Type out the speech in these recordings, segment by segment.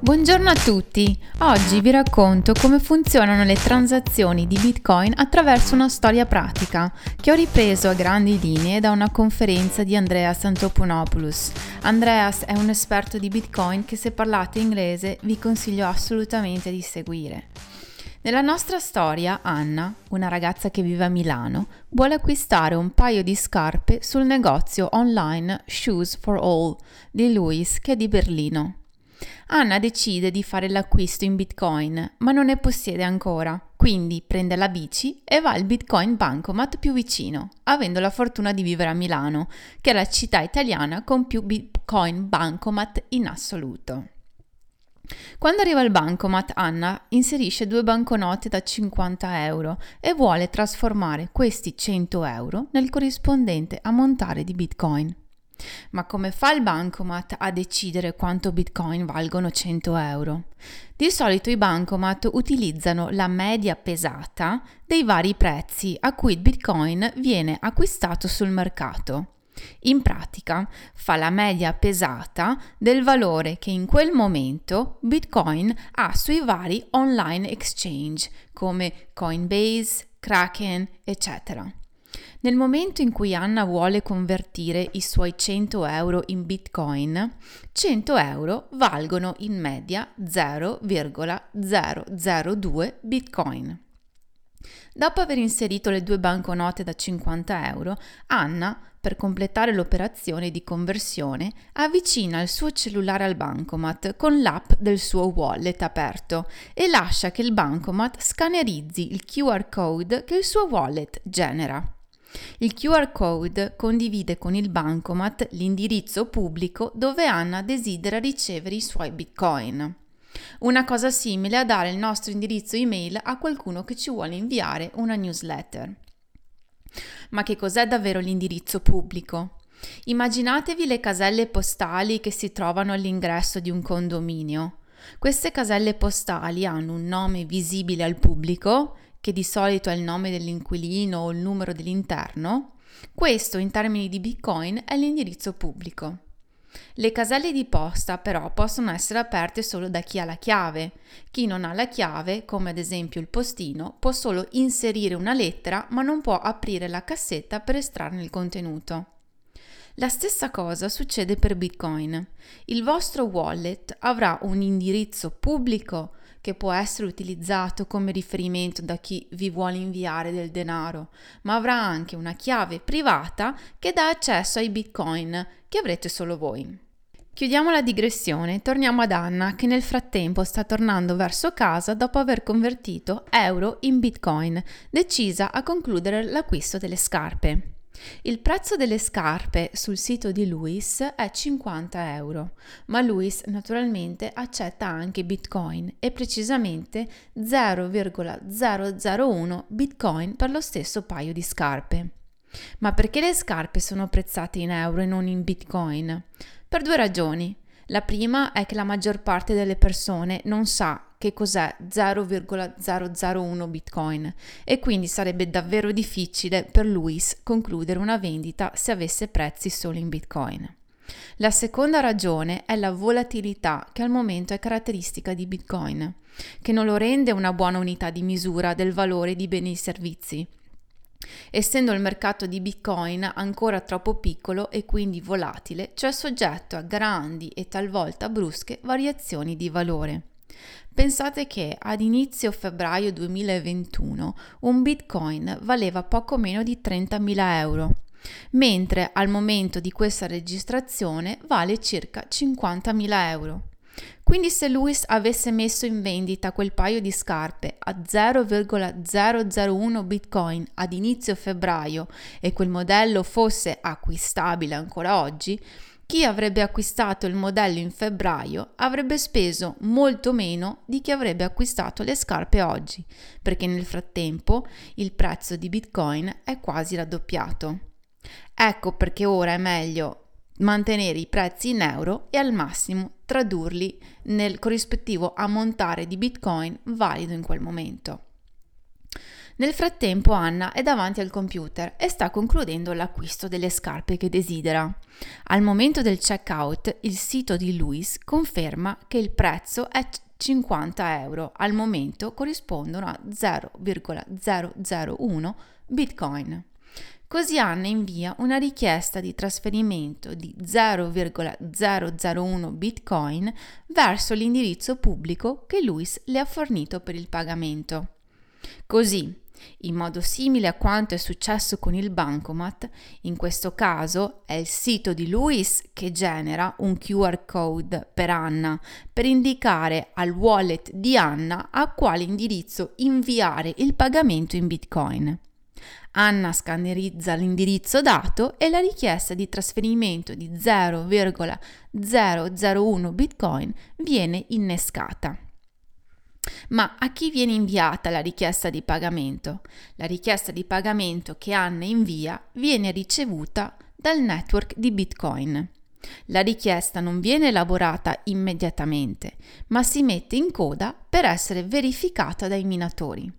Buongiorno a tutti! Oggi vi racconto come funzionano le transazioni di Bitcoin attraverso una storia pratica che ho ripreso a grandi linee da una conferenza di Andreas Antopoulos. Andreas è un esperto di Bitcoin che se parlate inglese vi consiglio assolutamente di seguire. Nella nostra storia, Anna, una ragazza che vive a Milano, vuole acquistare un paio di scarpe sul negozio online Shoes for All di Louis che è di Berlino. Anna decide di fare l'acquisto in Bitcoin, ma non ne possiede ancora, quindi prende la bici e va al Bitcoin Bancomat più vicino, avendo la fortuna di vivere a Milano, che è la città italiana con più Bitcoin Bancomat in assoluto. Quando arriva al bancomat, Anna inserisce due banconote da 50 euro e vuole trasformare questi 100 euro nel corrispondente ammontare di bitcoin. Ma come fa il bancomat a decidere quanto bitcoin valgono 100 euro? Di solito i bancomat utilizzano la media pesata dei vari prezzi a cui il bitcoin viene acquistato sul mercato. In pratica fa la media pesata del valore che in quel momento Bitcoin ha sui vari online exchange come Coinbase, Kraken, eccetera. Nel momento in cui Anna vuole convertire i suoi 100 euro in bitcoin, 100 euro valgono in media 0,002 bitcoin. Dopo aver inserito le due banconote da 50 euro, Anna, per completare l'operazione di conversione, avvicina il suo cellulare al bancomat con l'app del suo wallet aperto e lascia che il bancomat scannerizzi il QR code che il suo wallet genera. Il QR code condivide con il bancomat l'indirizzo pubblico dove Anna desidera ricevere i suoi bitcoin. Una cosa simile a dare il nostro indirizzo email a qualcuno che ci vuole inviare una newsletter. Ma che cos'è davvero l'indirizzo pubblico? Immaginatevi le caselle postali che si trovano all'ingresso di un condominio. Queste caselle postali hanno un nome visibile al pubblico che di solito è il nome dell'inquilino o il numero dell'interno, questo in termini di Bitcoin è l'indirizzo pubblico. Le caselle di posta però possono essere aperte solo da chi ha la chiave. Chi non ha la chiave, come ad esempio il postino, può solo inserire una lettera ma non può aprire la cassetta per estrarne il contenuto. La stessa cosa succede per Bitcoin. Il vostro wallet avrà un indirizzo pubblico che può essere utilizzato come riferimento da chi vi vuole inviare del denaro, ma avrà anche una chiave privata che dà accesso ai bitcoin che avrete solo voi. Chiudiamo la digressione e torniamo ad Anna che nel frattempo sta tornando verso casa dopo aver convertito euro in bitcoin, decisa a concludere l'acquisto delle scarpe. Il prezzo delle scarpe sul sito di Luis è 50 euro, ma Luis naturalmente accetta anche Bitcoin e precisamente 0,001 Bitcoin per lo stesso paio di scarpe. Ma perché le scarpe sono prezzate in euro e non in Bitcoin? Per due ragioni. La prima è che la maggior parte delle persone non sa che cos'è 0,001 bitcoin e quindi sarebbe davvero difficile per Luis concludere una vendita se avesse prezzi solo in bitcoin. La seconda ragione è la volatilità che al momento è caratteristica di Bitcoin, che non lo rende una buona unità di misura del valore di beni e servizi. Essendo il mercato di Bitcoin ancora troppo piccolo e quindi volatile, cioè soggetto a grandi e talvolta brusche variazioni di valore. Pensate che ad inizio febbraio 2021 un bitcoin valeva poco meno di 30.000 euro, mentre al momento di questa registrazione vale circa 50.000 euro. Quindi se Lewis avesse messo in vendita quel paio di scarpe a 0,001 bitcoin ad inizio febbraio e quel modello fosse acquistabile ancora oggi, chi avrebbe acquistato il modello in febbraio avrebbe speso molto meno di chi avrebbe acquistato le scarpe oggi, perché nel frattempo il prezzo di Bitcoin è quasi raddoppiato. Ecco perché ora è meglio mantenere i prezzi in euro e al massimo tradurli nel corrispettivo ammontare di Bitcoin valido in quel momento. Nel frattempo Anna è davanti al computer e sta concludendo l'acquisto delle scarpe che desidera. Al momento del checkout il sito di Luis conferma che il prezzo è 50 euro, al momento corrispondono a 0,001 bitcoin. Così Anna invia una richiesta di trasferimento di 0,001 bitcoin verso l'indirizzo pubblico che Luis le ha fornito per il pagamento. Così, in modo simile a quanto è successo con il bancomat, in questo caso è il sito di Luis che genera un QR code per Anna per indicare al wallet di Anna a quale indirizzo inviare il pagamento in bitcoin. Anna scannerizza l'indirizzo dato e la richiesta di trasferimento di 0,001 bitcoin viene innescata. Ma a chi viene inviata la richiesta di pagamento? La richiesta di pagamento che Anna invia viene ricevuta dal network di Bitcoin. La richiesta non viene elaborata immediatamente, ma si mette in coda per essere verificata dai minatori.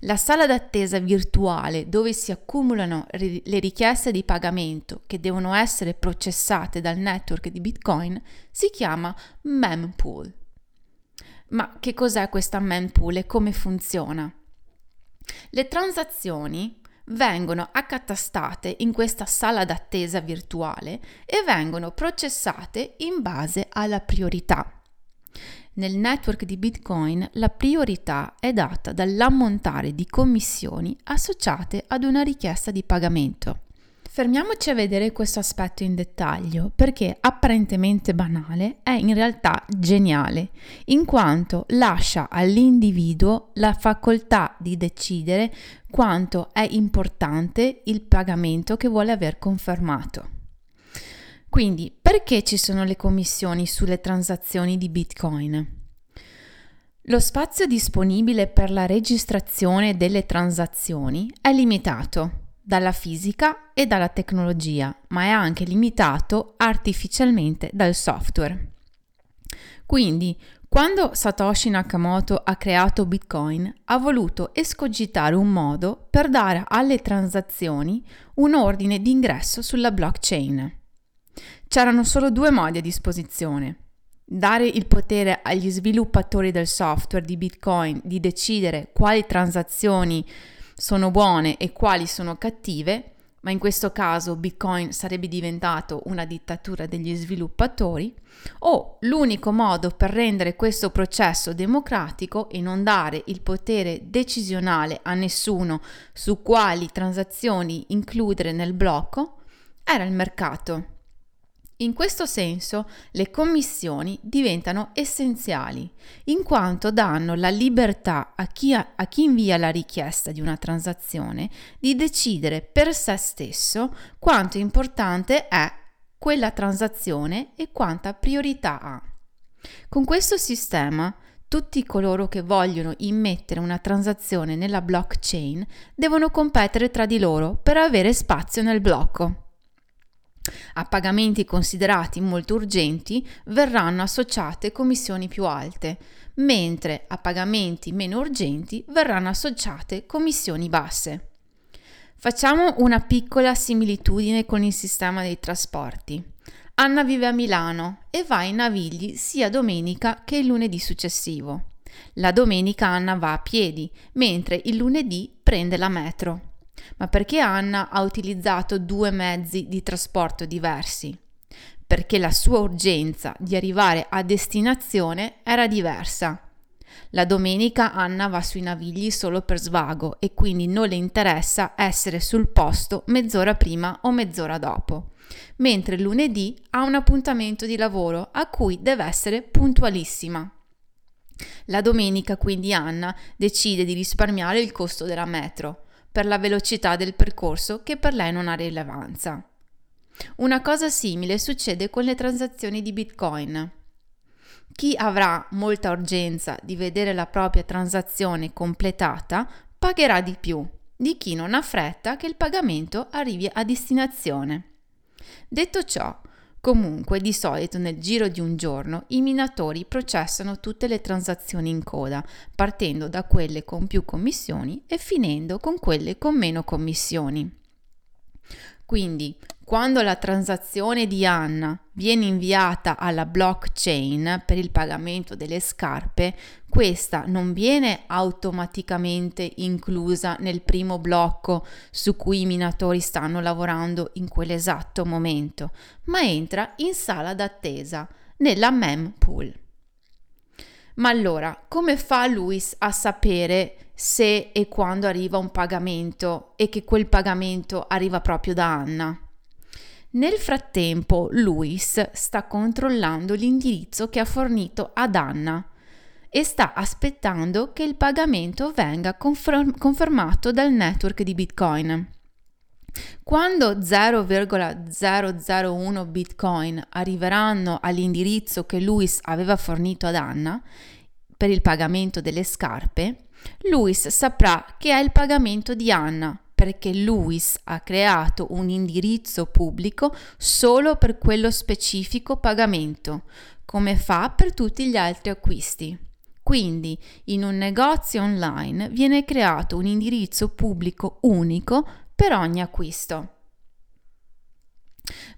La sala d'attesa virtuale dove si accumulano le richieste di pagamento che devono essere processate dal network di Bitcoin si chiama mempool. Ma che cos'è questa mempool e come funziona? Le transazioni vengono accatastate in questa sala d'attesa virtuale e vengono processate in base alla priorità. Nel network di Bitcoin la priorità è data dall'ammontare di commissioni associate ad una richiesta di pagamento. Fermiamoci a vedere questo aspetto in dettaglio perché apparentemente banale è in realtà geniale, in quanto lascia all'individuo la facoltà di decidere quanto è importante il pagamento che vuole aver confermato. Quindi, perché ci sono le commissioni sulle transazioni di Bitcoin? Lo spazio disponibile per la registrazione delle transazioni è limitato dalla fisica e dalla tecnologia, ma è anche limitato artificialmente dal software. Quindi, quando Satoshi Nakamoto ha creato Bitcoin, ha voluto escogitare un modo per dare alle transazioni un ordine di ingresso sulla blockchain. C'erano solo due modi a disposizione. Dare il potere agli sviluppatori del software di Bitcoin di decidere quali transazioni sono buone e quali sono cattive, ma in questo caso Bitcoin sarebbe diventato una dittatura degli sviluppatori, o l'unico modo per rendere questo processo democratico e non dare il potere decisionale a nessuno su quali transazioni includere nel blocco era il mercato. In questo senso le commissioni diventano essenziali, in quanto danno la libertà a chi, a, a chi, invia la richiesta di una transazione di decidere per sé stesso quanto importante è quella transazione e quanta priorità ha. Con questo sistema tutti coloro che vogliono immettere una transazione nella blockchain devono competere tra di loro per avere spazio nel blocco. A pagamenti considerati molto urgenti verranno associate commissioni più alte, mentre a pagamenti meno urgenti verranno associate commissioni basse. Facciamo una piccola similitudine con il sistema dei trasporti. Anna vive a Milano e va in Navigli sia domenica che il lunedì successivo. La domenica Anna va a piedi, mentre il lunedì prende la metro ma perché Anna ha utilizzato due mezzi di trasporto diversi? Perché la sua urgenza di arrivare a destinazione era diversa. La domenica Anna va sui navigli solo per svago e quindi non le interessa essere sul posto mezz'ora prima o mezz'ora dopo, mentre lunedì ha un appuntamento di lavoro a cui deve essere puntualissima. La domenica quindi Anna decide di risparmiare il costo della metro per la velocità del percorso che per lei non ha rilevanza. Una cosa simile succede con le transazioni di Bitcoin. Chi avrà molta urgenza di vedere la propria transazione completata pagherà di più di chi non ha fretta che il pagamento arrivi a destinazione. Detto ciò, Comunque, di solito nel giro di un giorno i minatori processano tutte le transazioni in coda, partendo da quelle con più commissioni e finendo con quelle con meno commissioni. Quindi, quando la transazione di Anna viene inviata alla blockchain per il pagamento delle scarpe, questa non viene automaticamente inclusa nel primo blocco su cui i minatori stanno lavorando in quell'esatto momento, ma entra in sala d'attesa nella mempool. Ma allora, come fa Luis a sapere se e quando arriva un pagamento e che quel pagamento arriva proprio da Anna. Nel frattempo, Luis sta controllando l'indirizzo che ha fornito ad Anna e sta aspettando che il pagamento venga confer- confermato dal network di Bitcoin. Quando 0,001 Bitcoin arriveranno all'indirizzo che Luis aveva fornito ad Anna per il pagamento delle scarpe, Luis saprà che è il pagamento di Anna perché Luis ha creato un indirizzo pubblico solo per quello specifico pagamento, come fa per tutti gli altri acquisti. Quindi in un negozio online viene creato un indirizzo pubblico unico per ogni acquisto.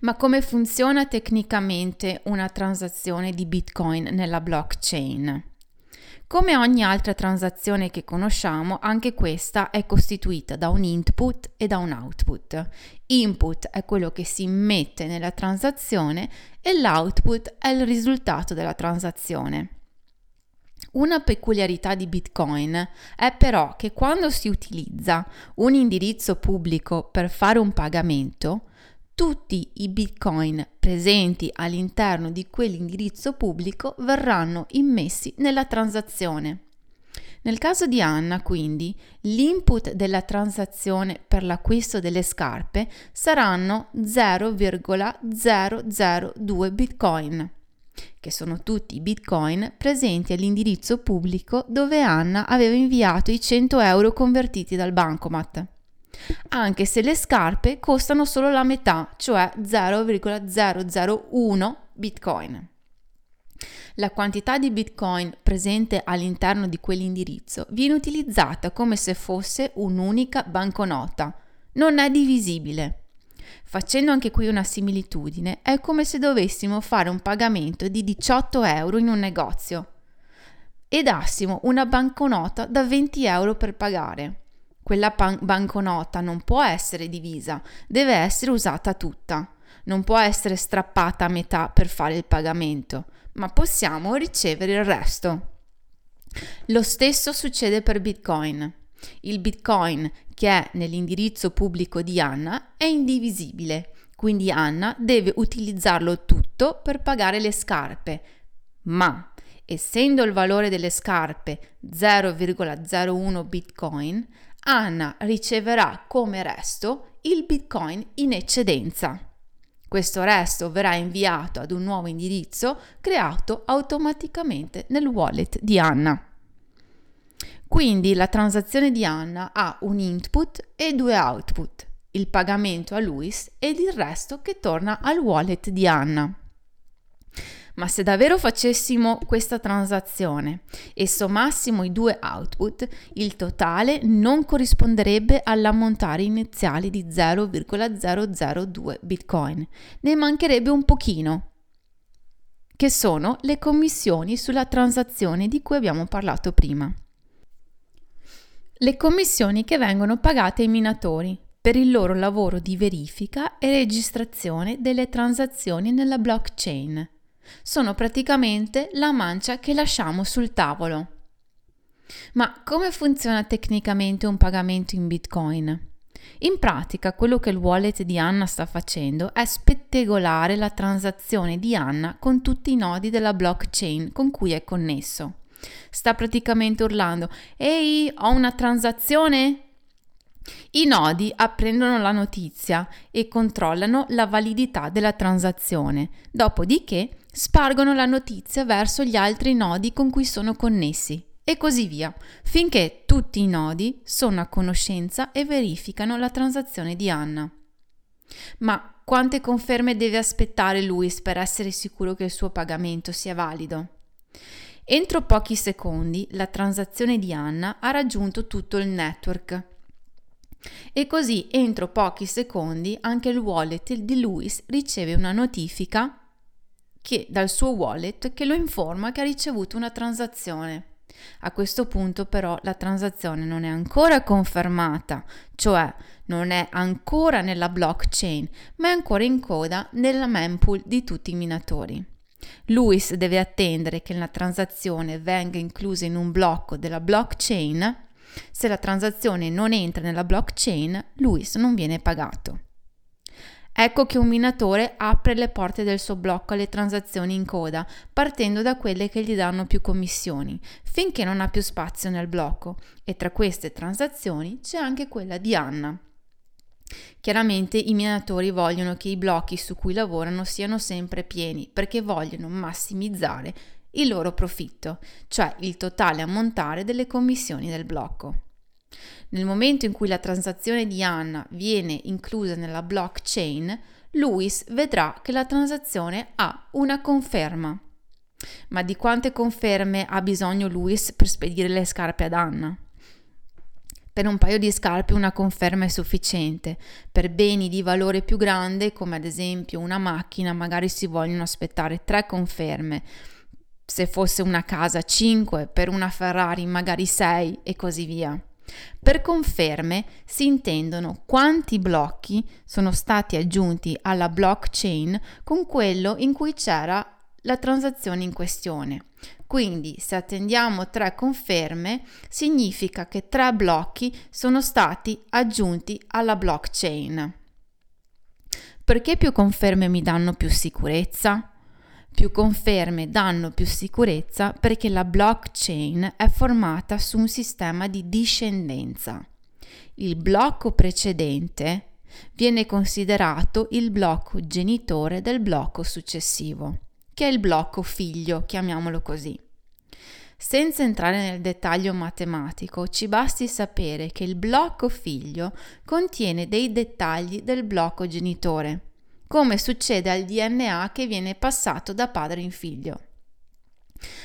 Ma come funziona tecnicamente una transazione di Bitcoin nella blockchain? Come ogni altra transazione che conosciamo, anche questa è costituita da un input e da un output. Input è quello che si immette nella transazione e l'output è il risultato della transazione. Una peculiarità di Bitcoin è però che quando si utilizza un indirizzo pubblico per fare un pagamento, tutti i bitcoin presenti all'interno di quell'indirizzo pubblico verranno immessi nella transazione. Nel caso di Anna, quindi, l'input della transazione per l'acquisto delle scarpe saranno 0,002 bitcoin, che sono tutti i bitcoin presenti all'indirizzo pubblico dove Anna aveva inviato i 100 euro convertiti dal bancomat anche se le scarpe costano solo la metà, cioè 0,001 bitcoin. La quantità di bitcoin presente all'interno di quell'indirizzo viene utilizzata come se fosse un'unica banconota, non è divisibile. Facendo anche qui una similitudine, è come se dovessimo fare un pagamento di 18 euro in un negozio e dassimo una banconota da 20 euro per pagare. Quella pan- banconota non può essere divisa, deve essere usata tutta. Non può essere strappata a metà per fare il pagamento, ma possiamo ricevere il resto. Lo stesso succede per Bitcoin. Il Bitcoin che è nell'indirizzo pubblico di Anna è indivisibile, quindi Anna deve utilizzarlo tutto per pagare le scarpe, ma essendo il valore delle scarpe 0,01 Bitcoin, Anna riceverà come resto il Bitcoin in eccedenza. Questo resto verrà inviato ad un nuovo indirizzo creato automaticamente nel wallet di Anna. Quindi la transazione di Anna ha un input e due output, il pagamento a Luis ed il resto che torna al wallet di Anna. Ma se davvero facessimo questa transazione e sommassimo i due output, il totale non corrisponderebbe all'ammontare iniziale di 0,002 bitcoin, ne mancherebbe un pochino, che sono le commissioni sulla transazione di cui abbiamo parlato prima. Le commissioni che vengono pagate ai minatori per il loro lavoro di verifica e registrazione delle transazioni nella blockchain sono praticamente la mancia che lasciamo sul tavolo. Ma come funziona tecnicamente un pagamento in Bitcoin? In pratica quello che il wallet di Anna sta facendo è spettegolare la transazione di Anna con tutti i nodi della blockchain con cui è connesso. Sta praticamente urlando: Ehi, ho una transazione? I nodi apprendono la notizia e controllano la validità della transazione, dopodiché spargono la notizia verso gli altri nodi con cui sono connessi e così via, finché tutti i nodi sono a conoscenza e verificano la transazione di Anna. Ma quante conferme deve aspettare Luis per essere sicuro che il suo pagamento sia valido? Entro pochi secondi la transazione di Anna ha raggiunto tutto il network. E così entro pochi secondi anche il wallet di Luis riceve una notifica che, dal suo wallet che lo informa che ha ricevuto una transazione. A questo punto però la transazione non è ancora confermata, cioè non è ancora nella blockchain, ma è ancora in coda nella mempool di tutti i minatori. Luis deve attendere che la transazione venga inclusa in un blocco della blockchain. Se la transazione non entra nella blockchain, Luis non viene pagato. Ecco che un minatore apre le porte del suo blocco alle transazioni in coda, partendo da quelle che gli danno più commissioni, finché non ha più spazio nel blocco, e tra queste transazioni c'è anche quella di Anna. Chiaramente i minatori vogliono che i blocchi su cui lavorano siano sempre pieni perché vogliono massimizzare il loro profitto, cioè il totale ammontare delle commissioni del blocco. Nel momento in cui la transazione di Anna viene inclusa nella blockchain, Luis vedrà che la transazione ha una conferma. Ma di quante conferme ha bisogno Luis per spedire le scarpe ad Anna? Per un paio di scarpe una conferma è sufficiente. Per beni di valore più grande, come ad esempio una macchina, magari si vogliono aspettare tre conferme. Se fosse una casa 5, per una Ferrari magari 6 e così via. Per conferme si intendono quanti blocchi sono stati aggiunti alla blockchain con quello in cui c'era la transazione in questione. Quindi se attendiamo tre conferme significa che tre blocchi sono stati aggiunti alla blockchain. Perché più conferme mi danno più sicurezza? Più conferme danno più sicurezza perché la blockchain è formata su un sistema di discendenza. Il blocco precedente viene considerato il blocco genitore del blocco successivo che è il blocco figlio, chiamiamolo così. Senza entrare nel dettaglio matematico, ci basti sapere che il blocco figlio contiene dei dettagli del blocco genitore, come succede al DNA che viene passato da padre in figlio.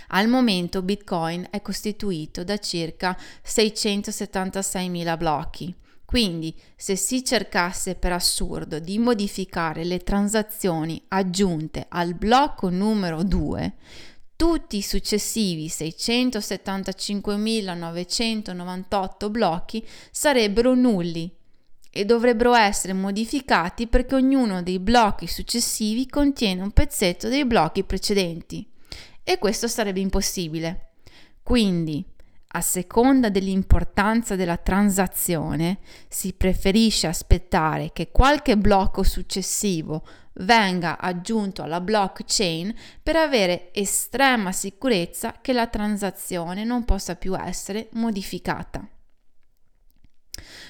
Al momento Bitcoin è costituito da circa 676.000 blocchi, quindi, se si cercasse per assurdo di modificare le transazioni aggiunte al blocco numero 2, tutti i successivi 675.998 blocchi sarebbero nulli e dovrebbero essere modificati perché ognuno dei blocchi successivi contiene un pezzetto dei blocchi precedenti. E questo sarebbe impossibile. Quindi, a seconda dell'importanza della transazione, si preferisce aspettare che qualche blocco successivo venga aggiunto alla blockchain per avere estrema sicurezza che la transazione non possa più essere modificata.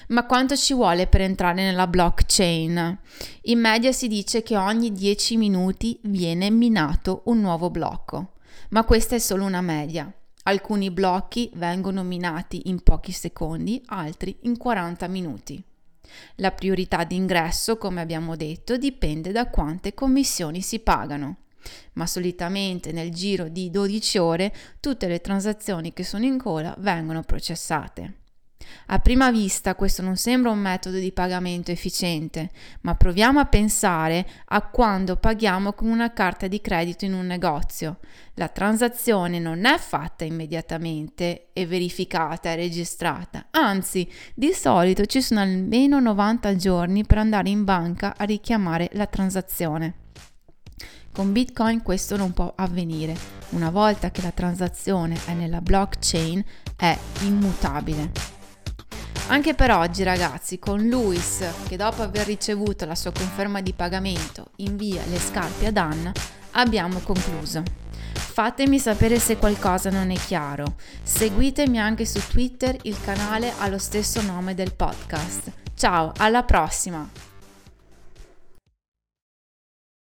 Ma quanto ci vuole per entrare nella blockchain? In media si dice che ogni 10 minuti viene minato un nuovo blocco, ma questa è solo una media. Alcuni blocchi vengono minati in pochi secondi, altri in 40 minuti. La priorità d'ingresso, come abbiamo detto, dipende da quante commissioni si pagano, ma solitamente nel giro di 12 ore tutte le transazioni che sono in coda vengono processate. A prima vista questo non sembra un metodo di pagamento efficiente, ma proviamo a pensare a quando paghiamo con una carta di credito in un negozio. La transazione non è fatta immediatamente e verificata e registrata, anzi di solito ci sono almeno 90 giorni per andare in banca a richiamare la transazione. Con Bitcoin questo non può avvenire. Una volta che la transazione è nella blockchain è immutabile. Anche per oggi ragazzi, con Luis, che dopo aver ricevuto la sua conferma di pagamento invia le scarpe ad Anna, abbiamo concluso. Fatemi sapere se qualcosa non è chiaro. Seguitemi anche su Twitter, il canale ha lo stesso nome del podcast. Ciao, alla prossima!